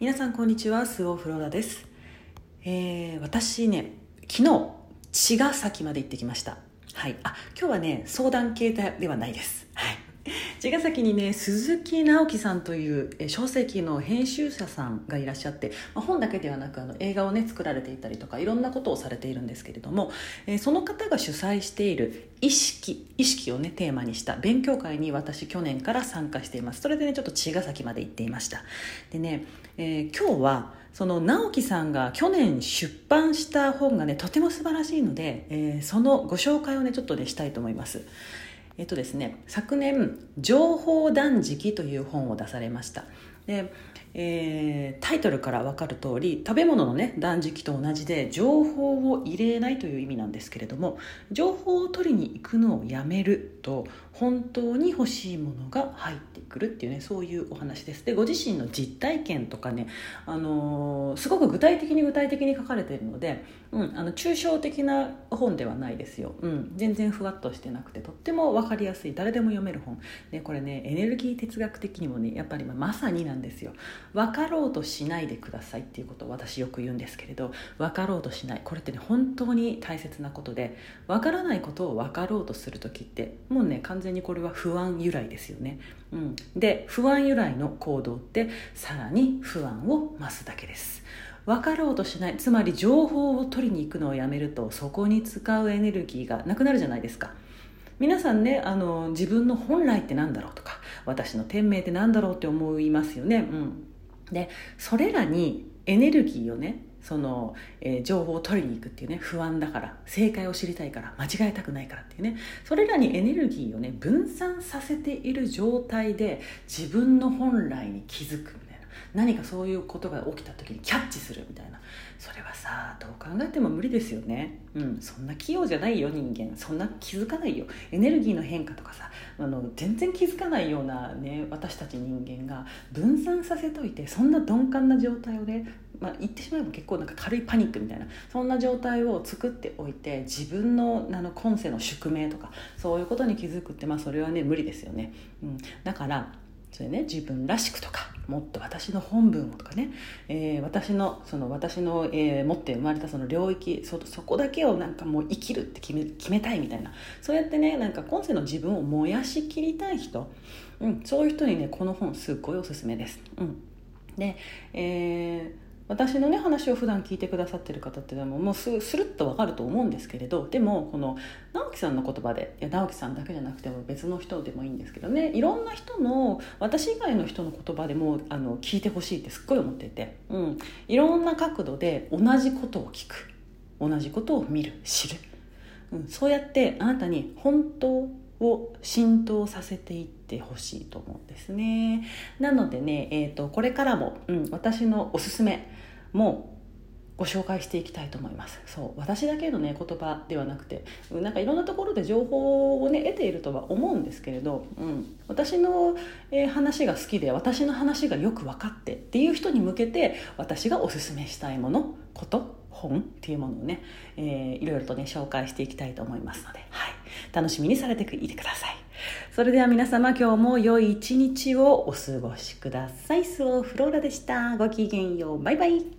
皆さんこんにちはスオフローラです、えー、私ね昨日茅ヶ崎まで行ってきました。はい。あ今日はね相談形態ではないです。はい。茅ヶ崎にね鈴木直樹さんという書籍の編集者さんがいらっしゃって、まあ、本だけではなくあの映画をね作られていたりとかいろんなことをされているんですけれども、えー、その方が主催している意識意識をねテーマにした勉強会に私去年から参加しています。それでねちょっと茅ヶ崎まで行っていました。でね、えー、今日はその直樹さんが去年出版した本がねとても素晴らしいので、えー、そのご紹介をねちょっとねしたいと思います。えっとですね、昨年「情報断食」という本を出されました。でえー、タイトルから分かる通り食べ物のね断食と同じで情報を入れないという意味なんですけれども情報を取りに行くのをやめると本当に欲しいものが入ってくるっていうねそういうお話です。でご自身の実体験とかね、あのー、すごく具体的に具体的に書かれているので、うん、あの抽象的な本ではないですよ、うん、全然ふわっとしてなくてとっても分かりやすい誰でも読める本。でこれねエネルギー哲学的にもねやっぱりまさになんですよ。分かろうとしないでくださいっていうことを私よく言うんですけれど分かろうとしない。これってね本当に大切なことで分からないことを分かろうとする時ってもうね完全にこれは不安由来ですよね、うん、で不安由来の行動ってさらに不安を増すだけです。分かろうとしない。つまり情報を取りに行くのをやめるとそこに使うエネルギーがなくなるじゃないですか。皆さんねあの自分の本来って何だろうとか私の天命って何だろうって思いますよね、うん、でそれらにエネルギーをねその、えー、情報を取りに行くっていうね不安だから正解を知りたいから間違えたくないからっていうねそれらにエネルギーをね分散させている状態で自分の本来に気づく。み何かそういうことが起きた時にキャッチするみたいな。それはさどう考えても無理ですよね。うん。そんな器用じゃないよ人間。そんな気づかないよ。エネルギーの変化とかさあの全然気づかないようなね私たち人間が分散させといてそんな鈍感な状態をねまあ、言ってしまえば結構なんか軽いパニックみたいなそんな状態を作っておいて自分のあの今世の宿命とかそういうことに気づくって、まあ、それはね無理ですよね、うん、だからそれね自分らしくとかもっと私の本文をとかね、えー、私のその私の、えー、持って生まれたその領域そそこだけをなんかもう生きるって決め決めたいみたいな。そうやってねなんか今世の自分を燃やしきりたい人、うん、そういう人にねこの本すっごいおすすめです。うん、で、えー私のね話を普段聞いてくださってる方っていうのももうすするっと分かると思うんですけれどでもこの直樹さんの言葉でいや直樹さんだけじゃなくても別の人でもいいんですけどねいろんな人の私以外の人の言葉でもあの聞いてほしいってすっごい思っていて、うん、いろんな角度で同じことを聞く。同じことを見る。知る、うん、そうやってあなたに本当を浸透させていってほしいと思うんですね。なのでね、えーと、これからも、うん、私のおすすめもご紹介していきたいと思います。そう私だけのね言葉ではなくてなんかいろんなところで情報をね得ているとは思うんですけれど、うん、私の、えー、話が好きで私の話がよく分かってっていう人に向けて私がおすすめしたいものこと本っていうものをね、えー、いろいろとね紹介していきたいと思いますので、はい、楽しみにされていてください。それでは皆様今日も良い一日をお過ごしください。スオフローラでした。ごきげんよう。バイバイ。